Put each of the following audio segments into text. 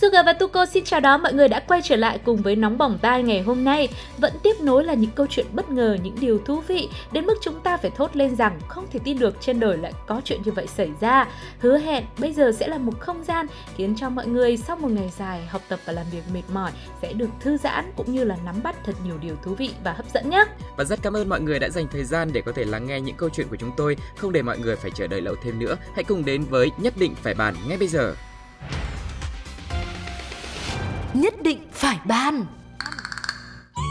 Suga và Tuko xin chào đón mọi người đã quay trở lại cùng với Nóng Bỏng Tai ngày hôm nay. Vẫn tiếp nối là những câu chuyện bất ngờ, những điều thú vị, đến mức chúng ta phải thốt lên rằng không thể tin được trên đời lại có chuyện như vậy xảy ra. Hứa hẹn bây giờ sẽ là một không gian khiến cho mọi người sau một ngày dài học tập và làm việc mệt mỏi sẽ được thư giãn cũng như là nắm bắt thật nhiều điều thú vị và hấp dẫn nhé. Và rất cảm ơn mọi người đã dành thời gian để có thể lắng nghe những câu chuyện của chúng tôi, không để mọi người phải chờ đợi lâu thêm nữa. Hãy cùng đến với Nhất định phải bàn ngay bây giờ nhất định phải ban.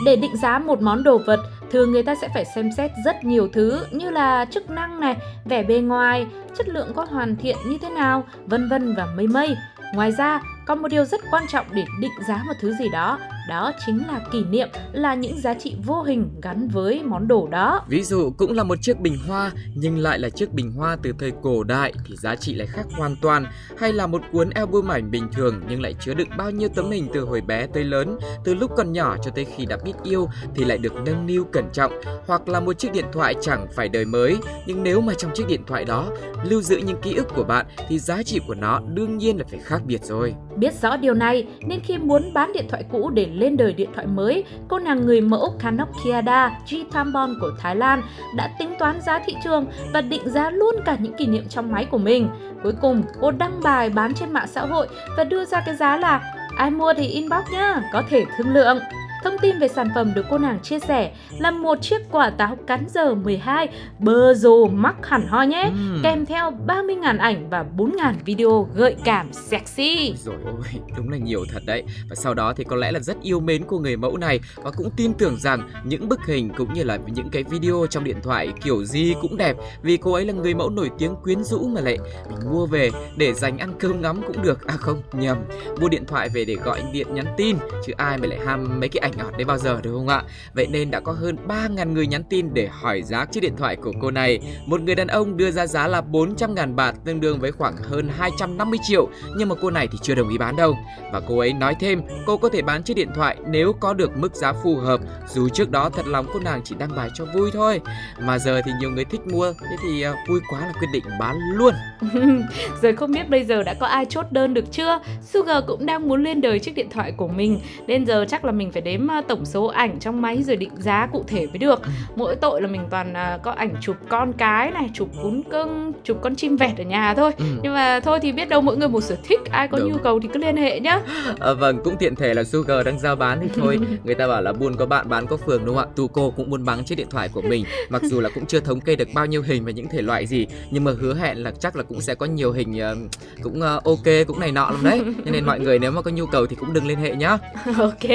Để định giá một món đồ vật, thường người ta sẽ phải xem xét rất nhiều thứ như là chức năng này, vẻ bề ngoài, chất lượng có hoàn thiện như thế nào, vân vân và mây mây. Ngoài ra, còn một điều rất quan trọng để định giá một thứ gì đó, đó chính là kỷ niệm, là những giá trị vô hình gắn với món đồ đó. Ví dụ cũng là một chiếc bình hoa nhưng lại là chiếc bình hoa từ thời cổ đại thì giá trị lại khác hoàn toàn, hay là một cuốn album ảnh bình thường nhưng lại chứa đựng bao nhiêu tấm hình từ hồi bé tới lớn, từ lúc còn nhỏ cho tới khi đã biết yêu thì lại được nâng niu cẩn trọng, hoặc là một chiếc điện thoại chẳng phải đời mới, nhưng nếu mà trong chiếc điện thoại đó lưu giữ những ký ức của bạn thì giá trị của nó đương nhiên là phải khác biệt rồi. Biết rõ điều này nên khi muốn bán điện thoại cũ để lên đời điện thoại mới, cô nàng người mẫu Kanok Kiada G Tambon của Thái Lan đã tính toán giá thị trường và định giá luôn cả những kỷ niệm trong máy của mình. Cuối cùng, cô đăng bài bán trên mạng xã hội và đưa ra cái giá là ai mua thì inbox nhá, có thể thương lượng. Thông tin về sản phẩm được cô nàng chia sẻ là một chiếc quả táo cắn giờ 12 bơ rồ mắc hẳn hoi nhé, uhm. kèm theo 30.000 ảnh và 4.000 video gợi cảm sexy. Rồi ôi, đúng là nhiều thật đấy. Và sau đó thì có lẽ là rất yêu mến cô người mẫu này và cũng tin tưởng rằng những bức hình cũng như là những cái video trong điện thoại kiểu gì cũng đẹp vì cô ấy là người mẫu nổi tiếng quyến rũ mà lại mình mua về để dành ăn cơm ngắm cũng được. À không, nhầm, mua điện thoại về để gọi điện nhắn tin chứ ai mà lại ham mấy cái ảnh ngọt đến bao giờ đúng không ạ? Vậy nên đã có hơn 3.000 người nhắn tin để hỏi giá chiếc điện thoại của cô này. Một người đàn ông đưa ra giá là 400.000 bạt, tương đương với khoảng hơn 250 triệu nhưng mà cô này thì chưa đồng ý bán đâu. Và cô ấy nói thêm, cô có thể bán chiếc điện thoại nếu có được mức giá phù hợp dù trước đó thật lòng cô nàng chỉ đăng bài cho vui thôi. Mà giờ thì nhiều người thích mua, thế thì à, vui quá là quyết định bán luôn. Rồi không biết bây giờ đã có ai chốt đơn được chưa? Sugar cũng đang muốn lên đời chiếc điện thoại của mình nên giờ chắc là mình phải đếm uh, tổng số ảnh trong máy rồi định giá cụ thể mới được. Mỗi tội là mình toàn uh, có ảnh chụp con cái này chụp cún cưng chụp con chim vẹt ở nhà thôi. Ừ. nhưng mà thôi thì biết đâu mỗi người một sở thích ai có Đúng. nhu cầu thì cứ liên hệ nhá. À, vâng cũng tiện thể là Sugar đang giao bán thì thôi. Người ta bảo là buôn có bạn bán có phường đúng không ạ? Tu cô cũng muốn bán chiếc điện thoại của mình. Mặc dù là cũng chưa thống kê được bao nhiêu hình và những thể loại gì nhưng mà hứa hẹn là chắc là cũng sẽ có nhiều hình uh, cũng uh, ok cũng này nọ lắm đấy. Cho nên mọi người nếu mà có nhu cầu thì cũng đừng liên hệ nhá. Ok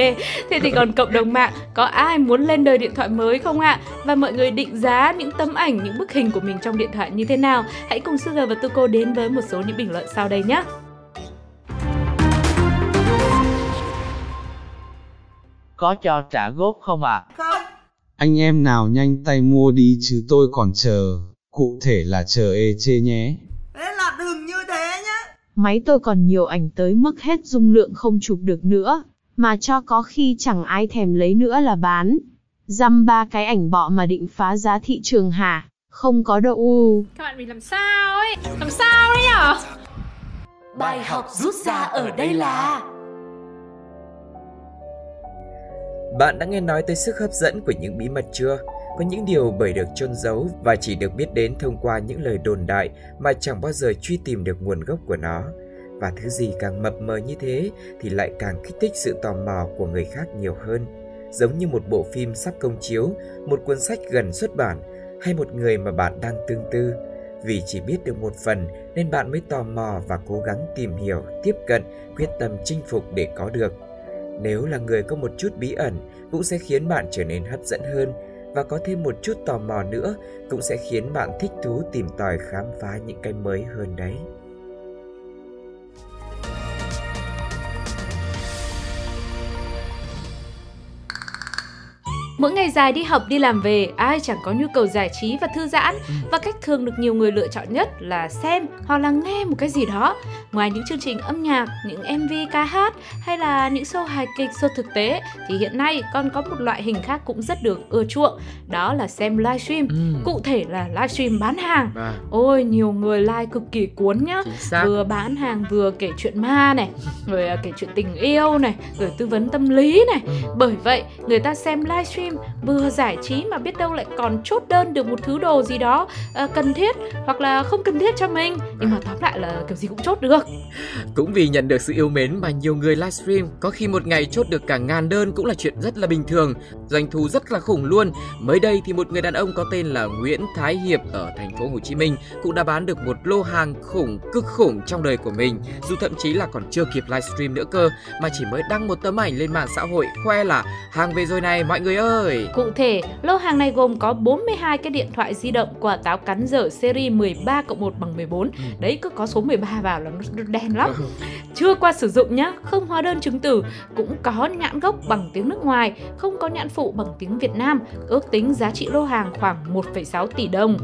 thế thì còn cộng đồng mạng có ai muốn lên đời điện thoại mới không ạ? Và mọi người định giá những tấm ảnh, những bức hình của mình trong điện thoại như thế nào? Hãy cùng Sugar và Tuko đến với một số những bình luận sau đây nhé. Có cho trả góp không ạ? À? Không. Anh em nào nhanh tay mua đi chứ tôi còn chờ. Cụ thể là chờ ê chê nhé. Thế là đừng như thế nhé. Máy tôi còn nhiều ảnh tới mức hết dung lượng không chụp được nữa mà cho có khi chẳng ai thèm lấy nữa là bán. Dăm ba cái ảnh bọ mà định phá giá thị trường hả? Không có đâu u. Các bạn mình làm sao ấy? Làm sao đấy nhở? Bài học rút ra ở đây là Bạn đã nghe nói tới sức hấp dẫn của những bí mật chưa? Có những điều bởi được chôn giấu và chỉ được biết đến thông qua những lời đồn đại mà chẳng bao giờ truy tìm được nguồn gốc của nó và thứ gì càng mập mờ như thế thì lại càng kích thích sự tò mò của người khác nhiều hơn. Giống như một bộ phim sắp công chiếu, một cuốn sách gần xuất bản, hay một người mà bạn đang tương tư. Vì chỉ biết được một phần nên bạn mới tò mò và cố gắng tìm hiểu, tiếp cận, quyết tâm chinh phục để có được. Nếu là người có một chút bí ẩn, cũng sẽ khiến bạn trở nên hấp dẫn hơn. Và có thêm một chút tò mò nữa, cũng sẽ khiến bạn thích thú tìm tòi khám phá những cái mới hơn đấy. Mỗi ngày dài đi học đi làm về, ai chẳng có nhu cầu giải trí và thư giãn Ừ. và cách thường được nhiều người lựa chọn nhất là xem hoặc là nghe một cái gì đó. Ngoài những chương trình âm nhạc, những MV ca hát hay là những show hài kịch, show thực tế thì hiện nay còn có một loại hình khác cũng rất được ưa chuộng, đó là xem livestream. Ừ. Cụ thể là livestream bán hàng. Và Ôi nhiều người like cực kỳ cuốn nhá. Vừa bán hàng vừa kể chuyện ma này Rồi à, kể chuyện tình yêu này Rồi tư vấn tâm lý này Ừ. Bởi vậy người ta xem livestream Vừa giải trí mà biết đâu lại còn chốt đơn được một thứ đồ gì đó uh, Cần thiết hoặc là không cần thiết cho mình Nhưng mà tóm lại là kiểu gì cũng chốt được Cũng vì nhận được sự yêu mến mà nhiều người livestream có khi một ngày chốt được cả ngàn đơn cũng là chuyện rất là bình thường. Doanh thu rất là khủng luôn. Mới đây thì một người đàn ông có tên là Nguyễn Thái Hiệp ở thành phố Hồ Chí Minh cũng đã bán được một lô hàng khủng cực khủng trong đời của mình. Dù thậm chí là còn chưa kịp livestream nữa cơ mà chỉ mới đăng một tấm ảnh lên mạng xã hội khoe là hàng về rồi này mọi người ơi. Cụ thể, lô hàng này gồm có 42 cái điện thoại di động quả táo cắn dở series 13 cộng 1 bằng 14 Đấy cứ có số 13 vào là nó đen lắm chưa qua sử dụng nhá, không hóa đơn chứng từ, cũng có nhãn gốc bằng tiếng nước ngoài, không có nhãn phụ bằng tiếng Việt Nam, ước tính giá trị lô hàng khoảng 1,6 tỷ đồng.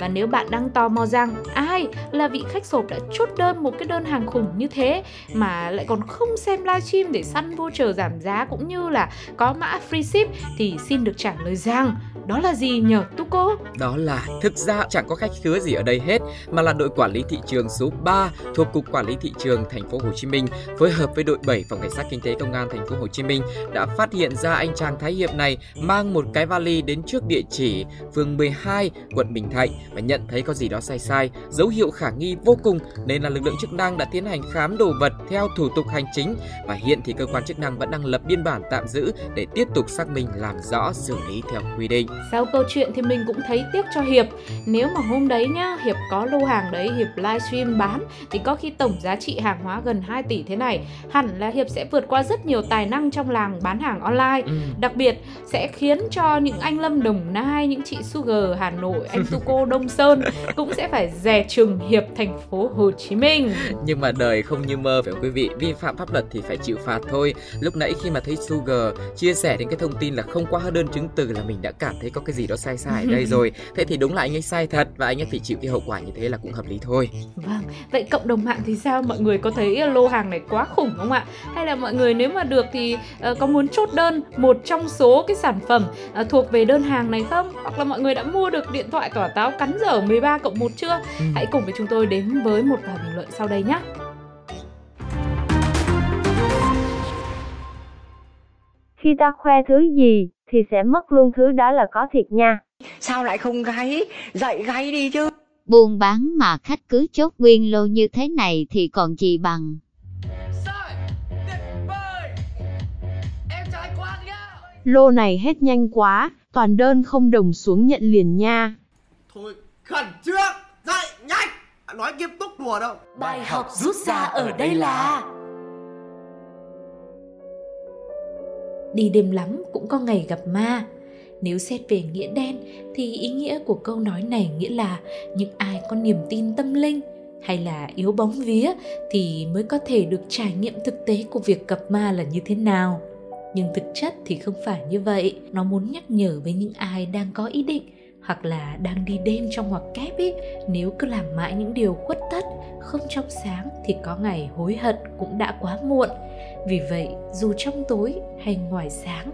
Và nếu bạn đang tò mò rằng ai là vị khách sộp đã chốt đơn một cái đơn hàng khủng như thế mà lại còn không xem livestream để săn voucher giảm giá cũng như là có mã free ship thì xin được trả lời rằng đó là gì nhờ Tuco? Đó là thực ra chẳng có khách khứa gì ở đây hết mà là đội quản lý thị trường số 3 thuộc cục quản lý thị trường thành phố Hồ Chí Minh phối hợp với đội 7 phòng cảnh sát kinh tế công an thành phố Hồ Chí Minh đã phát hiện ra anh chàng Thái Hiệp này mang một cái vali đến trước địa chỉ phường 12 quận Bình Thạnh và nhận thấy có gì đó sai sai, dấu hiệu khả nghi vô cùng nên là lực lượng chức năng đã tiến hành khám đồ vật theo thủ tục hành chính và hiện thì cơ quan chức năng vẫn đang lập biên bản tạm giữ để tiếp tục xác minh làm rõ xử lý theo quy định. Sau câu chuyện thì mình cũng thấy tiếc cho Hiệp. Nếu mà hôm đấy nhá, Hiệp có lô hàng đấy, Hiệp livestream bán Thì có khi tổng giá trị hàng hóa gần 2 tỷ thế này Hẳn là Hiệp sẽ vượt qua rất nhiều tài năng trong làng bán hàng online. Ừ. Đặc biệt sẽ khiến cho những anh Lâm Đồng Nai, những chị Sugar Hà Nội, anh Tuco Đông Sơn Cũng sẽ phải dè chừng Hiệp thành phố Hồ Chí Minh. Nhưng mà đời không như mơ phải không quý vị? Vi phạm pháp luật thì phải chịu phạt thôi. Lúc nãy khi mà thấy Sugar chia sẻ đến cái thông tin là không qua hóa đơn chứng từ là mình đã cảm thấy có cái gì đó sai sai ở đây rồi Thế thì đúng là anh ấy sai thật Và anh ấy phải chịu cái hậu quả như thế là cũng hợp lý thôi Vâng, vậy cộng đồng mạng thì sao? Mọi người có thấy lô hàng này quá khủng không ạ? Hay là mọi người nếu mà được thì ờ, có muốn chốt đơn một trong số cái sản phẩm ờ, thuộc về đơn hàng này không? Hoặc là mọi người đã mua được điện thoại tỏa táo cắn dở 13 cộng 1 chưa? Ừ. Hãy cùng với chúng tôi đến với một vài bình luận sau đây nhé. Khi ta khoe thứ gì thì sẽ mất luôn thứ đó là có thiệt nha. Sao lại không gáy? Dậy gáy đi chứ. Buôn bán mà khách cứ chốt nguyên lô như thế này thì còn gì bằng. Lô này hết nhanh quá, toàn đơn không đồng xuống nhận liền nha. Thôi khẩn trương, dậy nhanh. Nói nghiêm túc đùa đâu. Bài học rút ra ở đây là Đi đêm lắm cũng có ngày gặp ma Nếu xét về nghĩa đen thì ý nghĩa của câu nói này nghĩa là những ai có niềm tin tâm linh hay là yếu bóng vía thì mới có thể được trải nghiệm thực tế của việc gặp ma là như thế nào. Nhưng thực chất thì không phải như vậy, nó muốn nhắc nhở với những ai đang có ý định hoặc là đang đi đêm trong hoặc kép ấy, nếu cứ làm mãi những điều khuất tất, không trong sáng thì có ngày hối hận cũng đã quá muộn. Vì vậy, dù trong tối hay ngoài sáng,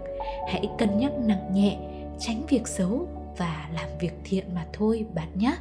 hãy cân nhắc nặng nhẹ, tránh việc xấu và làm việc thiện mà thôi bạn nhé.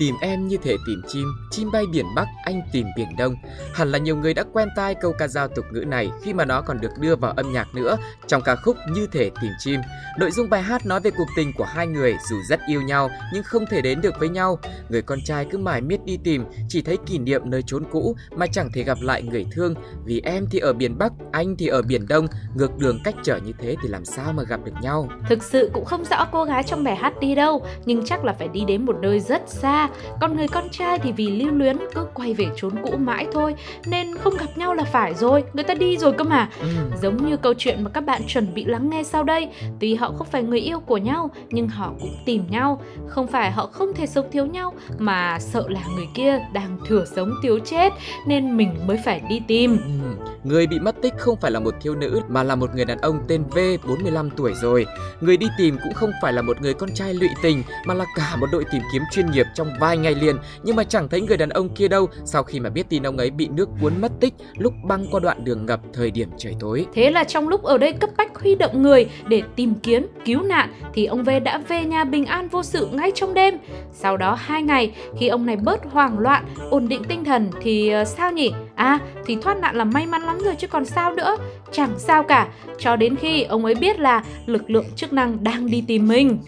Tìm em như thể tìm chim, chim bay biển Bắc, anh tìm biển Đông. Hẳn là nhiều người đã quen tai câu ca dao tục ngữ này khi mà nó còn được đưa vào âm nhạc nữa trong ca khúc Như thể tìm chim. Nội dung bài hát nói về cuộc tình của hai người dù rất yêu nhau nhưng không thể đến được với nhau. Người con trai cứ mải miết đi tìm, chỉ thấy kỷ niệm nơi chốn cũ mà chẳng thể gặp lại người thương. Vì em thì ở biển Bắc, anh thì ở biển Đông, ngược đường cách trở như thế thì làm sao mà gặp được nhau. Thực sự cũng không rõ cô gái trong bài hát đi đâu, nhưng chắc là phải đi đến một nơi rất xa còn người con trai thì vì lưu luyến cứ quay về chốn cũ mãi thôi Nên không gặp nhau là phải rồi, người ta đi rồi cơ mà Ừ. Giống như câu chuyện mà các bạn chuẩn bị lắng nghe sau đây Tuy họ không phải người yêu của nhau Nhưng họ cũng tìm nhau Không phải họ không thể sống thiếu nhau Mà sợ là người kia đang thừa sống thiếu chết Nên mình mới phải đi tìm Ừ. Người bị mất tích không phải là một thiếu nữ mà là một người đàn ông tên V 45 tuổi rồi. Người đi tìm cũng không phải là một người con trai lụy tình mà là cả một đội tìm kiếm chuyên nghiệp trong vài ngày liền nhưng mà chẳng thấy người đàn ông kia đâu sau khi mà biết tin ông ấy bị nước cuốn mất tích lúc băng qua đoạn đường ngập thời điểm trời tối. Thế là trong lúc ở đây cấp bách huy động người để tìm kiếm, cứu nạn thì ông V đã về nhà bình an vô sự ngay trong đêm. Sau đó hai ngày khi ông này bớt hoảng loạn, ổn định tinh thần thì ờ, sao nhỉ? À thì thoát nạn là may mắn lắm rồi chứ còn sao nữa. Chẳng sao cả, cho đến khi ông ấy biết là lực lượng chức năng đang đi tìm mình.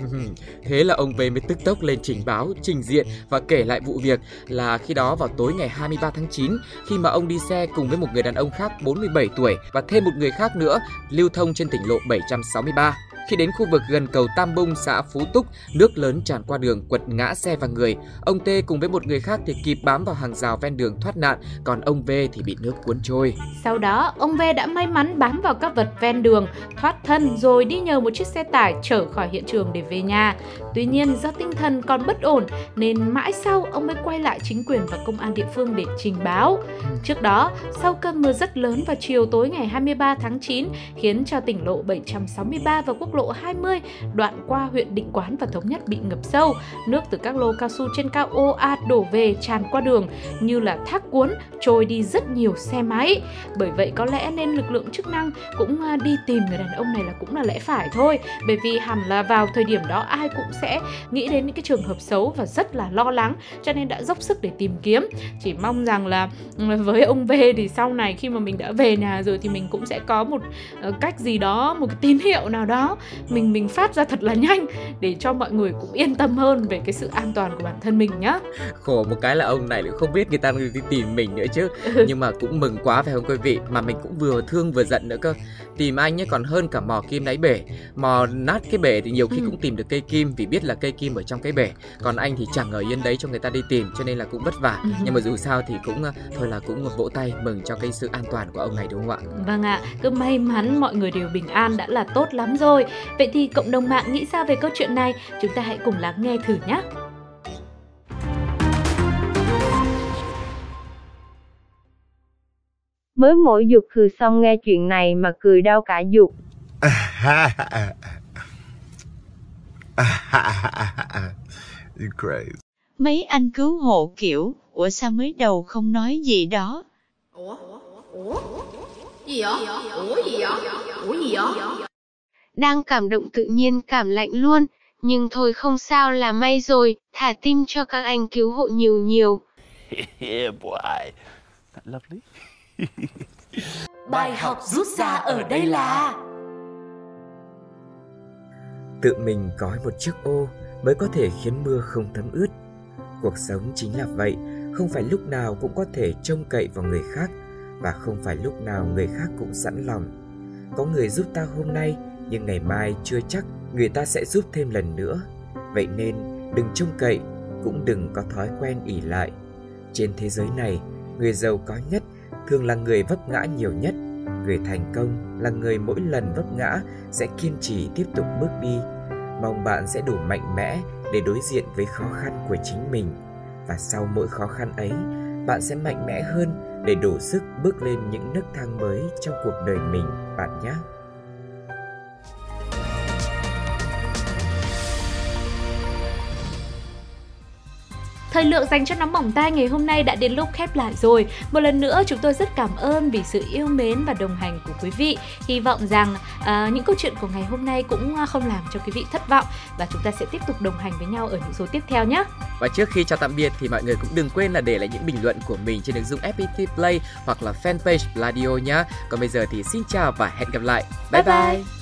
Thế là ông về mới tức tốc lên trình báo, trình diện và kể lại vụ việc là khi đó vào tối ngày 23 tháng 9 khi mà ông đi xe cùng với một người đàn ông khác 47 tuổi và thêm một người khác nữa lưu thông trên tỉnh lộ 763. Khi đến khu vực gần cầu Tam Bung, xã Phú Túc, nước lớn tràn qua đường quật ngã xe và người. Ông T cùng với một người khác thì kịp bám vào hàng rào ven đường thoát nạn, còn ông V thì bị nước cuốn trôi. Sau đó, ông V đã may mắn bám vào các vật ven đường, thoát thân rồi đi nhờ một chiếc xe tải chở khỏi hiện trường để về nhà. Tuy nhiên, do tinh thần còn bất ổn nên mãi sau ông mới quay lại chính quyền và công an địa phương để trình báo. Trước đó, sau cơn mưa rất lớn vào chiều tối ngày 23 tháng 9 khiến cho tỉnh lộ 763 và quốc lộ 20 đoạn qua huyện Định Quán và Thống Nhất bị ngập sâu. Nước từ các lô cao su trên cao ô ạt đổ về tràn qua đường như là thác cuốn trôi đi rất nhiều xe máy. Bởi vậy có lẽ nên lực lượng chức năng cũng à, đi tìm người đàn ông này là cũng là lẽ phải thôi. Bởi vì hẳn là vào thời điểm đó ai cũng sẽ nghĩ đến những cái trường hợp xấu và rất là lo lắng cho nên đã dốc sức để tìm kiếm. Chỉ mong rằng là ừ, với ông V thì sau này khi mà mình đã về nhà rồi thì mình cũng sẽ có một ờ, cách gì đó, một cái tín hiệu nào đó mình mình phát ra thật là nhanh để cho mọi người cũng yên tâm hơn về cái sự an toàn của bản thân mình nhá. Khổ một cái là ông này lại không biết người ta đi tìm mình nữa chứ Nhưng mà cũng mừng quá phải không quý vị Mà mình cũng vừa thương vừa giận nữa cơ Tìm anh ấy còn hơn cả mò kim đáy bể Mò nát cái bể thì nhiều khi Ừ. cũng tìm được cây kim Vì biết là cây kim ở trong cái bể Còn anh thì chẳng ở yên đấy cho người ta đi tìm Cho nên là cũng vất vả Ừ. Nhưng mà dù sao thì cũng Thôi là cũng vỗ tay mừng cho cái sự an toàn của ông này đúng không ạ Vâng ạ, cứ may mắn mọi người đều bình an đã là tốt lắm rồi. Vậy thì cộng đồng mạng nghĩ sao về câu chuyện này? Chúng ta hãy cùng lắng nghe thử nhé. Mới mỗi dục khừ xong nghe chuyện này mà cười đau cả dục. Mấy anh cứu hộ kiểu, ủa sao mới đầu không nói gì đó. Gì vậy? Ủa gì vậy? Ủa gì vậy? Đang cảm động tự nhiên cảm lạnh luôn, nhưng thôi không sao là may rồi, thả tim cho các anh cứu hộ nhiều nhiều. yeah, boy. That lovely. Bài học rút ra ở đây là Tự mình gói một chiếc ô mới có thể khiến mưa không thấm ướt. Cuộc sống chính là vậy, không phải lúc nào cũng có thể trông cậy vào người khác và không phải lúc nào người khác cũng sẵn lòng. Có người giúp ta hôm nay nhưng ngày mai chưa chắc người ta sẽ giúp thêm lần nữa. Vậy nên đừng trông cậy, cũng đừng có thói quen ỉ lại. Trên thế giới này, người giàu có nhất thường là người vấp ngã nhiều nhất. Người thành công là người mỗi lần vấp ngã sẽ kiên trì tiếp tục bước đi. Mong bạn sẽ đủ mạnh mẽ để đối diện với khó khăn của chính mình. Và sau mỗi khó khăn ấy, bạn sẽ mạnh mẽ hơn để đủ sức bước lên những nấc thang mới trong cuộc đời mình bạn nhé. Thời lượng dành cho nóng bỏng tai ngày hôm nay đã đến lúc khép lại rồi. Một lần nữa chúng tôi rất cảm ơn vì sự yêu mến và đồng hành của quý vị. Hy vọng rằng à, những câu chuyện của ngày hôm nay cũng à, không làm cho quý vị thất vọng và chúng ta sẽ tiếp tục đồng hành với nhau ở những số tiếp theo nhé. Và trước khi chào tạm biệt thì mọi người cũng đừng quên là để lại những bình luận của mình trên ứng dụng FPT Play hoặc là fanpage Pladio nhé. Còn bây giờ thì xin chào và hẹn gặp lại. Bye bye. bye. Ôi